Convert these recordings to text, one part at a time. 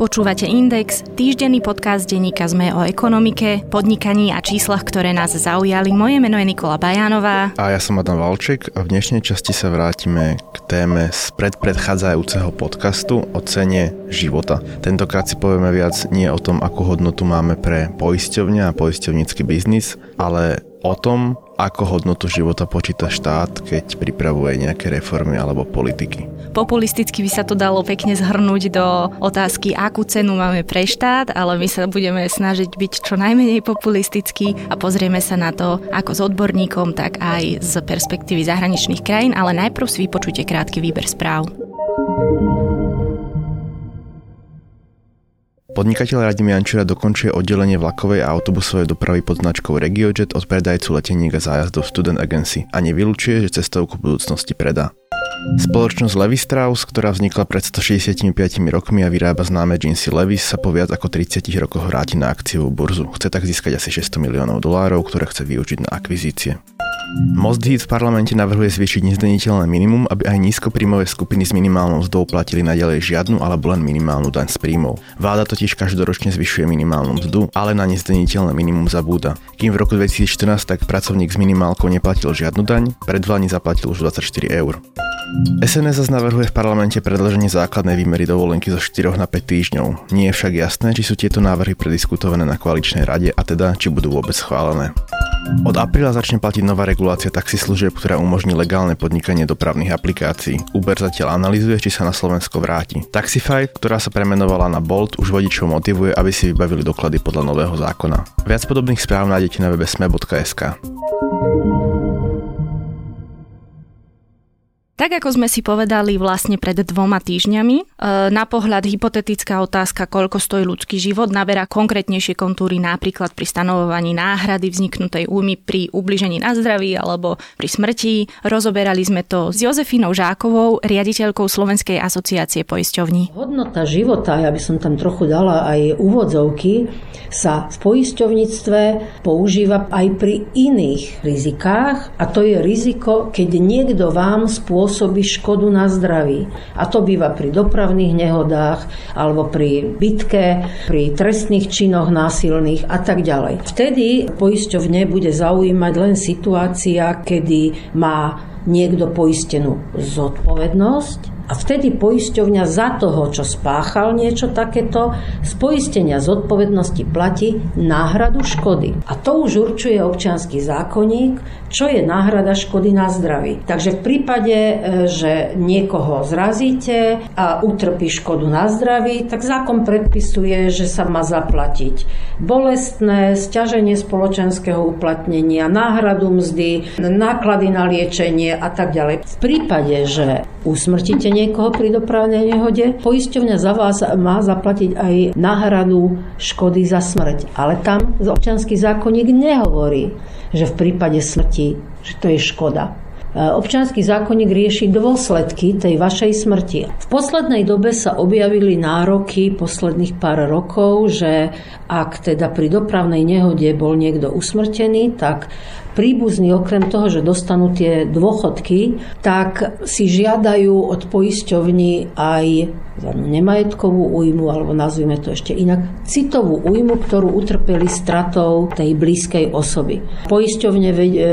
Počúvate Index, týždenný podcast denníka ZME o ekonomike, podnikaní a číslach, ktoré nás zaujali. Moje meno je Nikola Bajánová. A ja som Adam Valček a v dnešnej časti sa vrátime k téme z predpredchádzajúceho podcastu o cene života. Tentokrát si povieme viac nie o tom, akú hodnotu máme pre poisťovňa a poisťovnícky biznis, ale o tom, ako hodnotu života počíta štát, keď pripravuje nejaké reformy alebo politiky. Populisticky by sa to dalo pekne zhrnúť do otázky, akú cenu máme pre štát, ale my sa budeme snažiť byť čo najmenej populistický a pozrieme sa na to ako s odborníkom, tak aj z perspektívy zahraničných krajín, ale najprv si vypočujte krátky výber správ. Podnikateľ Radim Jančura dokončuje oddelenie vlakovej a autobusovej dopravy pod značkou RegioJet od predajcu leteniek a zájazdov Student Agency a nevylučuje, že cestovku v budúcnosti predá. Spoločnosť Levi Strauss, ktorá vznikla pred 165 rokmi a vyrába známe jeansy Levis, sa po viac ako 30 rokoch vráti na akciovú burzu. Chce tak získať asi 600 miliónov dolárov, ktoré chce využiť na akvizície. Most Hit v parlamente navrhuje zvýšiť nezdaniteľné minimum, aby aj nízkopríjmové skupiny s minimálnou mzdou platili naďalej žiadnu alebo len minimálnu daň z príjmov. Vláda totiž každoročne zvyšuje minimálnu mzdu, ale na nezdaniteľné minimum zabúda. Kým v roku 2014 tak pracovník s minimálkou neplatil žiadnu daň, predvlani zaplatil už 24 eur. SNS zase navrhuje v parlamente predlženie základnej výmery dovolenky zo 4 na 5 týždňov. Nie je však jasné, či sú tieto návrhy prediskutované na koaličnej rade a teda, či budú vôbec schválené. Od apríla začne platiť nová regulácia taxislužieb, ktorá umožní legálne podnikanie dopravných aplikácií. Uber zatiaľ analizuje, či sa na Slovensko vráti. Taxify, ktorá sa premenovala na Bolt, už vodičov motivuje, aby si vybavili doklady podľa nového zákona. Viac podobných správ nájdete na webe sme.sk. Tak ako sme si povedali vlastne pred dvoma týždňami, e, na pohľad hypotetická otázka, koľko stojí ľudský život, naberá konkrétnejšie kontúry napríklad pri stanovovaní náhrady vzniknutej újmy pri ubližení na zdraví alebo pri smrti. Rozoberali sme to s Jozefínou Žákovou, riaditeľkou Slovenskej asociácie poisťovní. Hodnota života, ja by som tam trochu dala aj úvodzovky, sa v poisťovníctve používa aj pri iných rizikách a to je riziko, keď niekto vám spôsobí spôsobí škodu na zdraví. A to býva pri dopravných nehodách alebo pri bitke, pri trestných činoch násilných a tak ďalej. Vtedy poisťovne bude zaujímať len situácia, kedy má niekto poistenú zodpovednosť a vtedy poisťovňa za toho, čo spáchal niečo takéto, z poistenia zodpovednosti platí náhradu škody. A to už určuje občianský zákonník, čo je náhrada škody na zdraví. Takže v prípade, e, že niekoho zrazíte a utrpí škodu na zdraví, tak zákon predpisuje, že sa má zaplatiť bolestné, stiaženie spoločenského uplatnenia, náhradu mzdy, náklady na liečenie a tak ďalej. V prípade, že usmrtíte niekoho pri dopravnej nehode, poisťovňa za vás má zaplatiť aj náhradu škody za smrť. Ale tam občanský zákonník nehovorí, že v prípade smrti, že to je škoda. E, občanský zákonník rieši dôsledky tej vašej smrti. V poslednej dobe sa objavili nároky posledných pár rokov, že ak teda pri dopravnej nehode bol niekto usmrtený, tak príbuzní okrem toho, že dostanú tie dôchodky, tak si žiadajú od poisťovní aj nemajetkovú újmu, alebo nazvime to ešte inak, citovú újmu, ktorú utrpeli stratou tej blízkej osoby. Poisťovne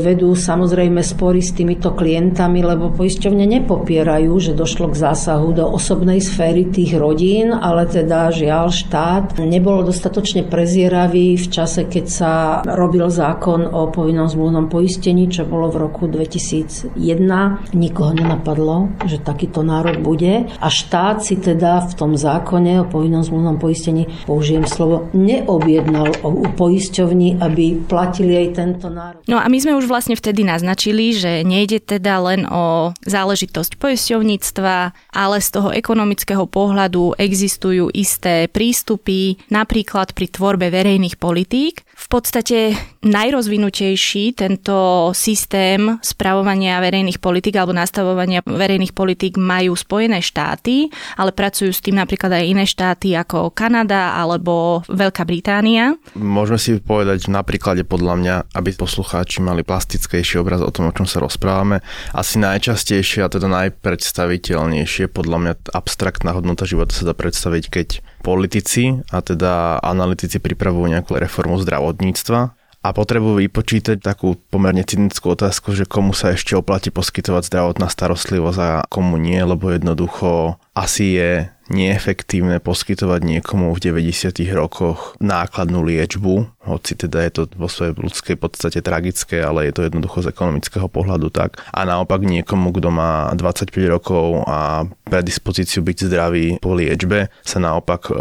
vedú samozrejme spory s týmito klientami, lebo poisťovne nepopierajú, že došlo k zásahu do osobnej sféry tých rodín, ale teda žiaľ štát nebol dostatočne prezieravý v čase, keď sa robil zákon o povinnom zmluvnom poistení, čo bolo v roku 2001. Nikoho nenapadlo, že takýto nárok bude a štát si teda v tom zákone o povinnom zmluvnom poistení, použijem slovo, neobjednal u poisťovní, aby platili aj tento nárok. No a my sme už vlastne vtedy naznačili, že nejde teda len o záležitosť poisťovníctva, ale z toho ekonomického pohľadu existujú isté prístupy, napríklad pri tvorbe verejných politík, v podstate najrozvinutejší tento systém spravovania verejných politik alebo nastavovania verejných politik majú Spojené štáty, ale pracujú s tým napríklad aj iné štáty ako Kanada alebo Veľká Británia. Môžeme si povedať na príklade podľa mňa, aby poslucháči mali plastickejší obraz o tom, o čom sa rozprávame. Asi najčastejšie a teda najpredstaviteľnejšie podľa mňa abstraktná hodnota života sa dá predstaviť, keď politici a teda analytici pripravujú nejakú reformu zdravotníctva a potrebujú vypočítať takú pomerne cynickú otázku, že komu sa ešte oplatí poskytovať zdravotná starostlivosť a komu nie, lebo jednoducho asi je neefektívne poskytovať niekomu v 90. rokoch nákladnú liečbu, hoci teda je to vo svojej ľudskej podstate tragické, ale je to jednoducho z ekonomického pohľadu tak. A naopak niekomu, kto má 25 rokov a predispozíciu byť zdravý po liečbe, sa naopak e,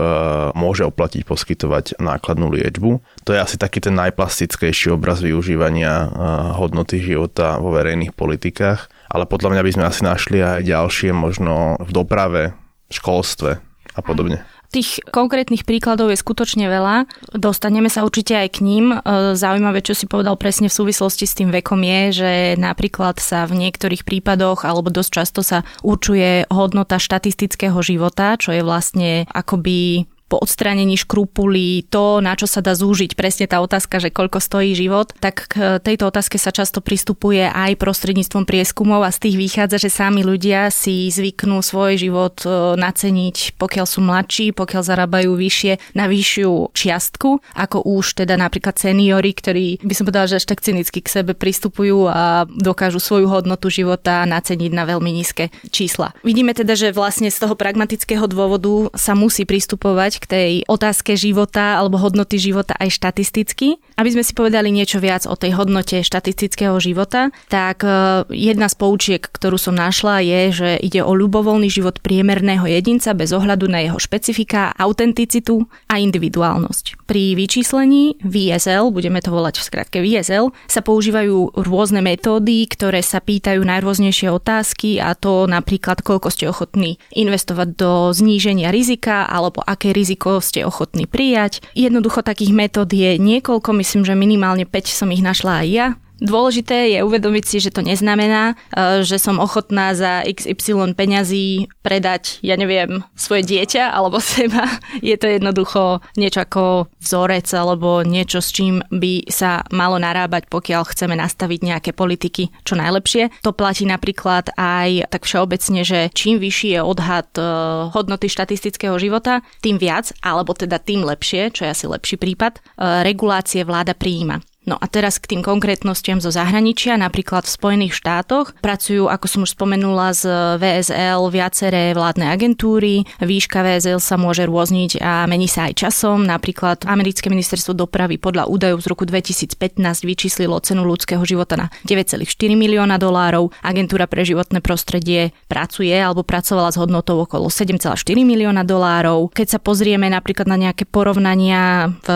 môže oplatiť poskytovať nákladnú liečbu. To je asi taký ten najplastickejší obraz využívania e, hodnoty života vo verejných politikách ale podľa mňa by sme asi našli aj ďalšie možno v doprave, školstve a podobne. Tých konkrétnych príkladov je skutočne veľa. Dostaneme sa určite aj k ním. E, zaujímavé, čo si povedal presne v súvislosti s tým vekom je, že napríklad sa v niektorých prípadoch alebo dosť často sa určuje hodnota štatistického života, čo je vlastne akoby po odstránení škrupulí, to, na čo sa dá zúžiť, presne tá otázka, že koľko stojí život, tak k tejto otázke sa často pristupuje aj prostredníctvom prieskumov a z tých vychádza, že sami ľudia si zvyknú svoj život e, naceniť, pokiaľ sú mladší, pokiaľ zarábajú vyššie, na vyššiu čiastku, ako už teda napríklad seniory, ktorí by som povedala, že až tak cynicky k sebe pristupujú a dokážu svoju hodnotu života naceniť na veľmi nízke čísla. Vidíme teda, že vlastne z toho pragmatického dôvodu sa musí pristupovať k tej otázke života alebo hodnoty života aj štatisticky. Aby sme si povedali niečo viac o tej hodnote štatistického života, tak e, jedna z poučiek, ktorú som našla, je, že ide o ľubovoľný život priemerného jedinca bez ohľadu na jeho špecifika, autenticitu a individuálnosť. Pri vyčíslení VSL, budeme to volať v skratke VSL, sa používajú rôzne metódy, ktoré sa pýtajú najrôznejšie otázky a to napríklad, koľko ste ochotní investovať do zníženia rizika alebo aké riziko riziko ste ochotní prijať. Jednoducho takých metód je niekoľko, myslím, že minimálne 5 som ich našla aj ja. Dôležité je uvedomiť si, že to neznamená, e, že som ochotná za XY peňazí predať, ja neviem, svoje dieťa alebo seba. Je to jednoducho niečo ako vzorec alebo niečo, s čím by sa malo narábať, pokiaľ chceme nastaviť nejaké politiky čo najlepšie. To platí napríklad aj tak všeobecne, že čím vyšší je odhad e, hodnoty štatistického života, tým viac, alebo teda tým lepšie, čo je asi lepší prípad, e, regulácie vláda prijíma. No a teraz k tým konkrétnostiam zo zahraničia, napríklad v Spojených štátoch pracujú, ako som už spomenula, z VSL viaceré vládne agentúry. Výška VSL sa môže rôzniť a mení sa aj časom. Napríklad americké ministerstvo dopravy podľa údajov z roku 2015 vyčíslilo cenu ľudského života na 9,4 milióna dolárov. Agentúra pre životné prostredie pracuje alebo pracovala s hodnotou okolo 7,4 milióna dolárov. Keď sa pozrieme napríklad na nejaké porovnania v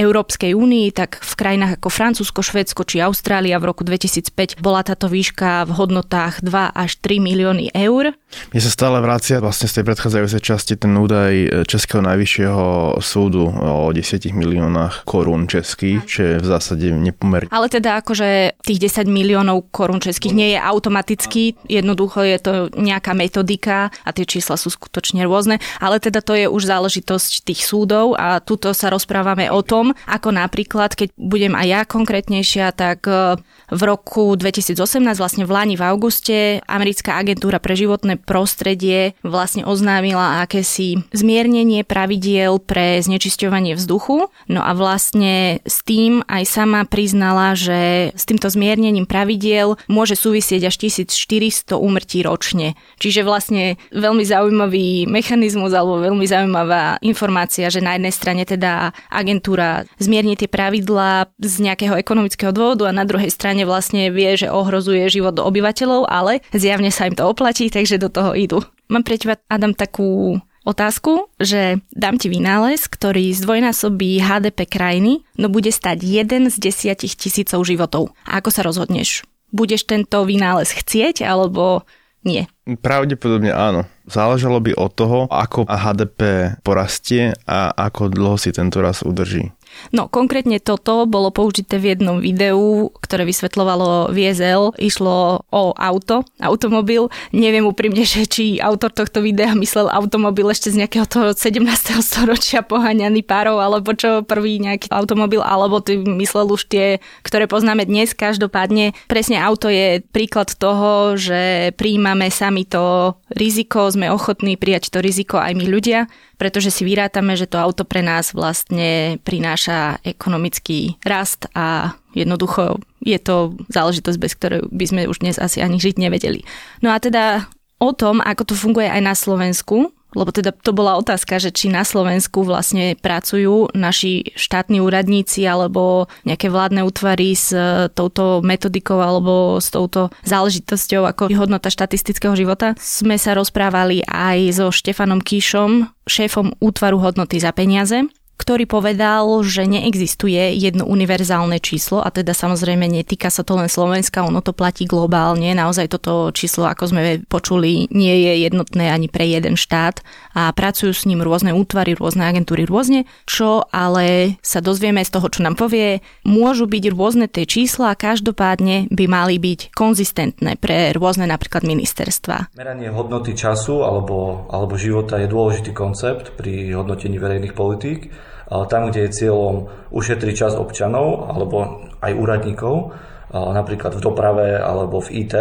Európskej únii, tak v krajinách ako Francúzsko, Švédsko či Austrália v roku 2005 bola táto výška v hodnotách 2 až 3 milióny eur. Mne sa stále vracia vlastne z tej predchádzajúcej časti ten údaj Českého najvyššieho súdu o 10 miliónach korún českých, čo je v zásade nepomer. Ale teda akože tých 10 miliónov korún českých nie je automaticky, jednoducho je to nejaká metodika a tie čísla sú skutočne rôzne, ale teda to je už záležitosť tých súdov a tuto sa rozprávame o tom, ako napríklad, keď budem aj ja konkrétnejšia, tak e, v roku 2018, vlastne v Lani v auguste, americká agentúra pre životné prostredie vlastne oznámila akési zmiernenie pravidiel pre znečisťovanie vzduchu. No a vlastne s tým aj sama priznala, že s týmto zmiernením pravidiel môže súvisieť až 1400 úmrtí ročne. Čiže vlastne veľmi zaujímavý mechanizmus alebo veľmi zaujímavá informácia, že na jednej strane teda agentúra zmierni tie pravidlá z nejakého ekonomického dôvodu a na druhej strane vlastne vie, že ohrozuje život obyvateľov, ale zjavne sa im to oplatí, takže do toho idú. Mám pre teba, Adam, takú otázku, že dám ti vynález, ktorý zdvojnásobí HDP krajiny, no bude stať jeden z desiatich tisícov životov. A ako sa rozhodneš? Budeš tento vynález chcieť, alebo nie? Pravdepodobne áno. Záležalo by od toho, ako HDP porastie a ako dlho si tento raz udrží. No konkrétne toto bolo použité v jednom videu, ktoré vysvetľovalo VSL. Išlo o auto, automobil. Neviem úprimne, že či autor tohto videa myslel automobil ešte z nejakého toho 17. storočia poháňaný párov, alebo čo prvý nejaký automobil, alebo ty myslel už tie, ktoré poznáme dnes. Každopádne presne auto je príklad toho, že príjmame sami to riziko, sme ochotní prijať to riziko aj my ľudia pretože si vyrátame, že to auto pre nás vlastne prináša ekonomický rast a jednoducho je to záležitosť, bez ktorej by sme už dnes asi ani žiť nevedeli. No a teda o tom, ako to funguje aj na Slovensku, lebo teda to bola otázka, že či na Slovensku vlastne pracujú naši štátni úradníci alebo nejaké vládne útvary s e, touto metodikou alebo s touto záležitosťou ako hodnota štatistického života. Sme sa rozprávali aj so Štefanom Kíšom, šéfom útvaru hodnoty za peniaze ktorý povedal, že neexistuje jedno univerzálne číslo a teda samozrejme netýka sa to len Slovenska, ono to platí globálne. Naozaj toto číslo, ako sme počuli, nie je jednotné ani pre jeden štát a pracujú s ním rôzne útvary, rôzne agentúry rôzne, čo ale sa dozvieme z toho, čo nám povie, môžu byť rôzne tie čísla a každopádne by mali byť konzistentné pre rôzne napríklad ministerstva. Meranie hodnoty času alebo, alebo života je dôležitý koncept pri hodnotení verejných politík tam, kde je cieľom ušetriť čas občanov alebo aj úradníkov, napríklad v doprave alebo v IT,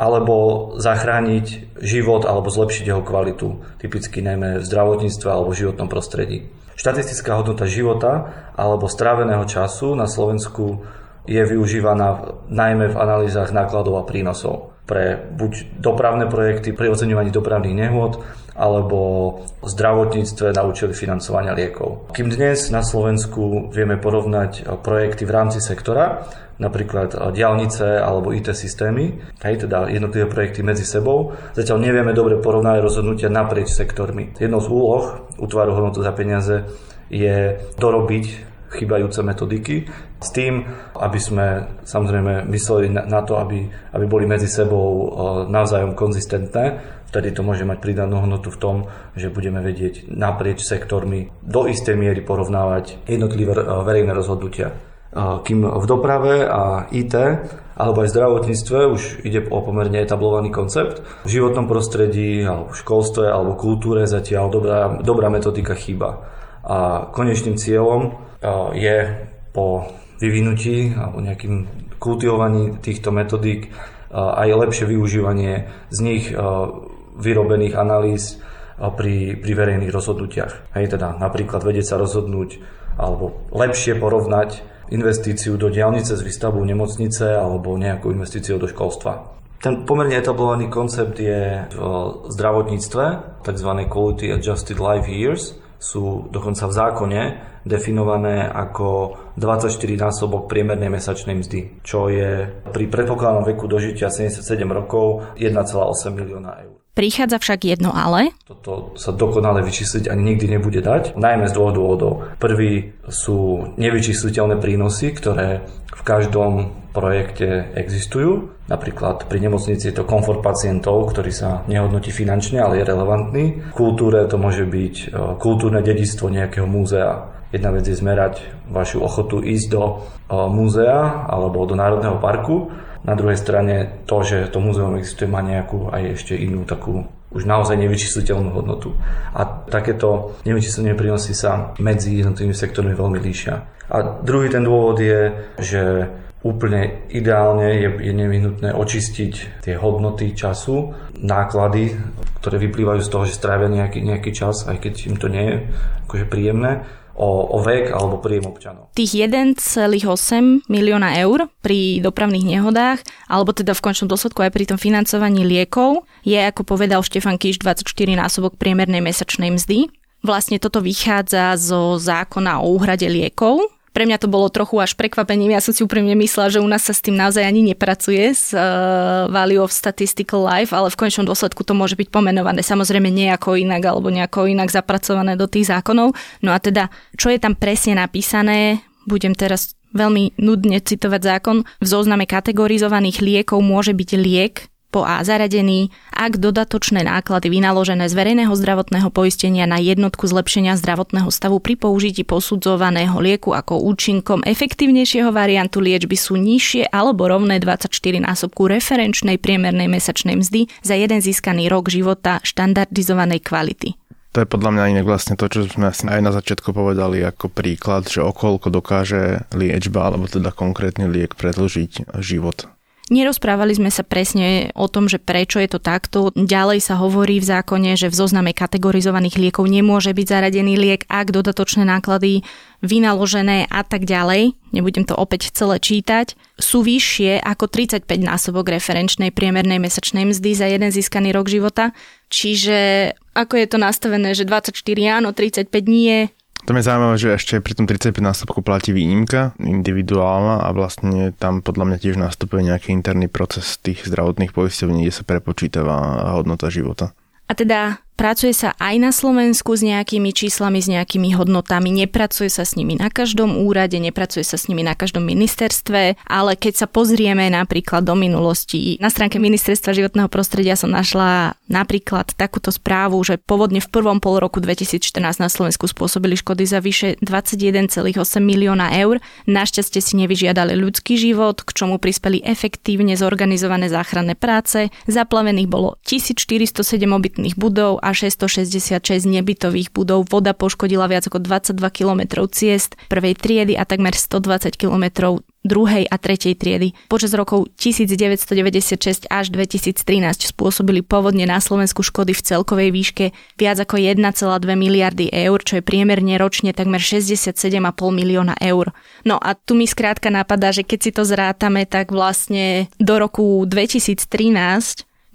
alebo zachrániť život alebo zlepšiť jeho kvalitu, typicky najmä v zdravotníctve alebo v životnom prostredí. Štatistická hodnota života alebo stráveného času na Slovensku je využívaná najmä v analýzach nákladov a prínosov pre buď dopravné projekty, pri oceňovaní dopravných nehôd, alebo v zdravotníctve na účely financovania liekov. Kým dnes na Slovensku vieme porovnať projekty v rámci sektora, napríklad diálnice alebo IT systémy, hej, teda jednotlivé projekty medzi sebou. Zatiaľ nevieme dobre porovnať rozhodnutia naprieč sektormi. Jednou z úloh útvaru hodnotu za peniaze je dorobiť chýbajúce metodiky s tým, aby sme samozrejme mysleli na to, aby, aby boli medzi sebou e, navzájom konzistentné. Vtedy to môže mať pridanú hodnotu v tom, že budeme vedieť naprieč sektormi do istej miery porovnávať jednotlivé e, verejné rozhodnutia. E, kým v doprave a IT alebo aj v zdravotníctve už ide o pomerne etablovaný koncept. V životnom prostredí alebo v školstve alebo kultúre zatiaľ dobrá, dobrá metodika chýba. A konečným cieľom je po vyvinutí alebo nejakým kultivovaní týchto metodík aj lepšie využívanie z nich vyrobených analýz pri, pri verejných rozhodnutiach. Hej, teda napríklad vedieť sa rozhodnúť alebo lepšie porovnať investíciu do diálnice s výstavbou nemocnice alebo nejakú investíciu do školstva. Ten pomerne etablovaný koncept je v zdravotníctve, tzv. Quality Adjusted Life Years, sú dokonca v zákone definované ako 24 násobok priemernej mesačnej mzdy, čo je pri predpokladnom veku dožitia 77 rokov 1,8 milióna eur. Prichádza však jedno ale. Toto sa dokonale vyčísliť ani nikdy nebude dať, najmä z dvoch dôvodov. Prvý sú nevyčísliteľné prínosy, ktoré v každom projekte existujú. Napríklad pri nemocnici je to komfort pacientov, ktorý sa nehodnotí finančne, ale je relevantný. V kultúre to môže byť e, kultúrne dedistvo nejakého múzea. Jedna vec je zmerať vašu ochotu ísť do e, múzea alebo do Národného parku na druhej strane to, že to múzeum existuje, má nejakú aj ešte inú takú už naozaj nevyčísliteľnú hodnotu. A takéto nevyčíslenie prínosy sa medzi jednotlivými sektormi veľmi líšia. A druhý ten dôvod je, že úplne ideálne je, je nevyhnutné očistiť tie hodnoty času, náklady, ktoré vyplývajú z toho, že strávia nejaký, nejaký čas, aj keď im to nie je akože príjemné, o, o vek alebo príjem občanov. Tých 1,8 milióna eur pri dopravných nehodách, alebo teda v končnom dôsledku aj pri tom financovaní liekov, je, ako povedal Štefan Kiš, 24 násobok priemernej mesačnej mzdy. Vlastne toto vychádza zo zákona o úhrade liekov, pre mňa to bolo trochu až prekvapením. Ja som si úprimne myslela, že u nás sa s tým naozaj ani nepracuje s uh, Value of Statistical Life, ale v konečnom dôsledku to môže byť pomenované samozrejme nejako inak alebo nejako inak zapracované do tých zákonov. No a teda, čo je tam presne napísané, budem teraz veľmi nudne citovať zákon. V zozname kategorizovaných liekov môže byť liek, po A zaradený, ak dodatočné náklady vynaložené z verejného zdravotného poistenia na jednotku zlepšenia zdravotného stavu pri použití posudzovaného lieku ako účinkom efektívnejšieho variantu liečby sú nižšie alebo rovné 24 násobku referenčnej priemernej mesačnej mzdy za jeden získaný rok života štandardizovanej kvality. To je podľa mňa inak vlastne to, čo sme asi aj na začiatku povedali ako príklad, že okolko dokáže liečba alebo teda konkrétny liek predlžiť život. Nerozprávali sme sa presne o tom, že prečo je to takto. Ďalej sa hovorí v zákone, že v zozname kategorizovaných liekov nemôže byť zaradený liek, ak dodatočné náklady vynaložené a tak ďalej, nebudem to opäť celé čítať, sú vyššie ako 35 násobok referenčnej priemernej mesačnej mzdy za jeden získaný rok života. Čiže ako je to nastavené, že 24 áno, 35 nie, to je zaujímavé, že ešte pri tom 35 násobku platí výnimka individuálna a vlastne tam podľa mňa tiež nastupuje nejaký interný proces tých zdravotných poisťovní, kde sa prepočítava hodnota života. A teda Pracuje sa aj na Slovensku s nejakými číslami, s nejakými hodnotami, nepracuje sa s nimi na každom úrade, nepracuje sa s nimi na každom ministerstve, ale keď sa pozrieme napríklad do minulosti, na stránke Ministerstva životného prostredia som našla napríklad takúto správu, že povodne v prvom pol roku 2014 na Slovensku spôsobili škody za vyše 21,8 milióna eur. Našťastie si nevyžiadali ľudský život, k čomu prispeli efektívne zorganizované záchranné práce. Zaplavených bolo 1407 obytných budov a 666 nebytových budov. Voda poškodila viac ako 22 km ciest prvej triedy a takmer 120 km druhej a tretej triedy. Počas rokov 1996 až 2013 spôsobili povodne na Slovensku škody v celkovej výške viac ako 1,2 miliardy eur, čo je priemerne ročne takmer 67,5 milióna eur. No a tu mi skrátka napadá, že keď si to zrátame, tak vlastne do roku 2013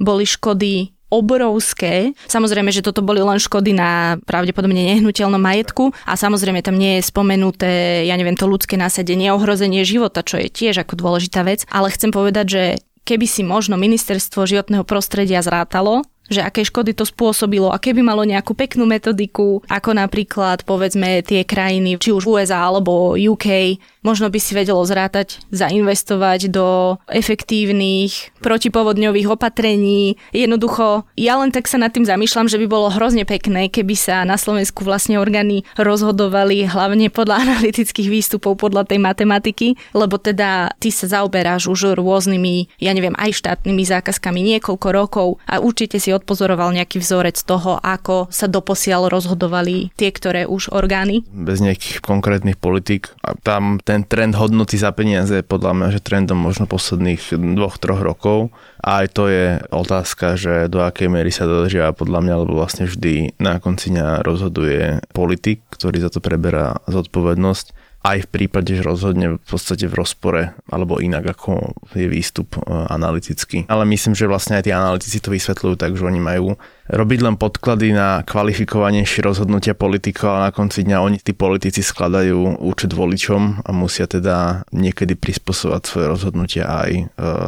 boli škody obrovské. Samozrejme, že toto boli len škody na pravdepodobne nehnuteľnom majetku a samozrejme tam nie je spomenuté, ja neviem, to ľudské nasadenie, ohrozenie života, čo je tiež ako dôležitá vec, ale chcem povedať, že keby si možno ministerstvo životného prostredia zrátalo, že aké škody to spôsobilo a keby malo nejakú peknú metodiku, ako napríklad povedzme tie krajiny, či už USA alebo UK, možno by si vedelo zrátať, zainvestovať do efektívnych protipovodňových opatrení. Jednoducho, ja len tak sa nad tým zamýšľam, že by bolo hrozne pekné, keby sa na Slovensku vlastne orgány rozhodovali hlavne podľa analytických výstupov, podľa tej matematiky, lebo teda ty sa zaoberáš už rôznymi, ja neviem, aj štátnymi zákazkami niekoľko rokov a určite si odpozoroval nejaký vzorec toho, ako sa doposiaľ rozhodovali tie, ktoré už orgány. Bez nejakých konkrétnych politik. A tam ten ten trend hodnoty za peniaze je podľa mňa, že trendom možno posledných dvoch, troch rokov. A aj to je otázka, že do akej miery sa dodržia podľa mňa, lebo vlastne vždy na konci dňa rozhoduje politik, ktorý za to preberá zodpovednosť aj v prípade, že rozhodne v podstate v rozpore alebo inak ako je výstup e, analytický. Ale myslím, že vlastne aj tí analytici to vysvetľujú tak, že oni majú robiť len podklady na kvalifikovanejšie rozhodnutia politikov a na konci dňa oni, tí politici, skladajú účet voličom a musia teda niekedy prispôsobovať svoje rozhodnutia aj e,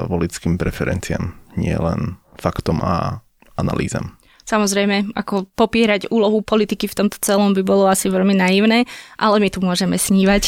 volickým preferenciám, nie len faktom a analýzam. Samozrejme, ako popierať úlohu politiky v tomto celom by bolo asi veľmi naivné, ale my tu môžeme snívať.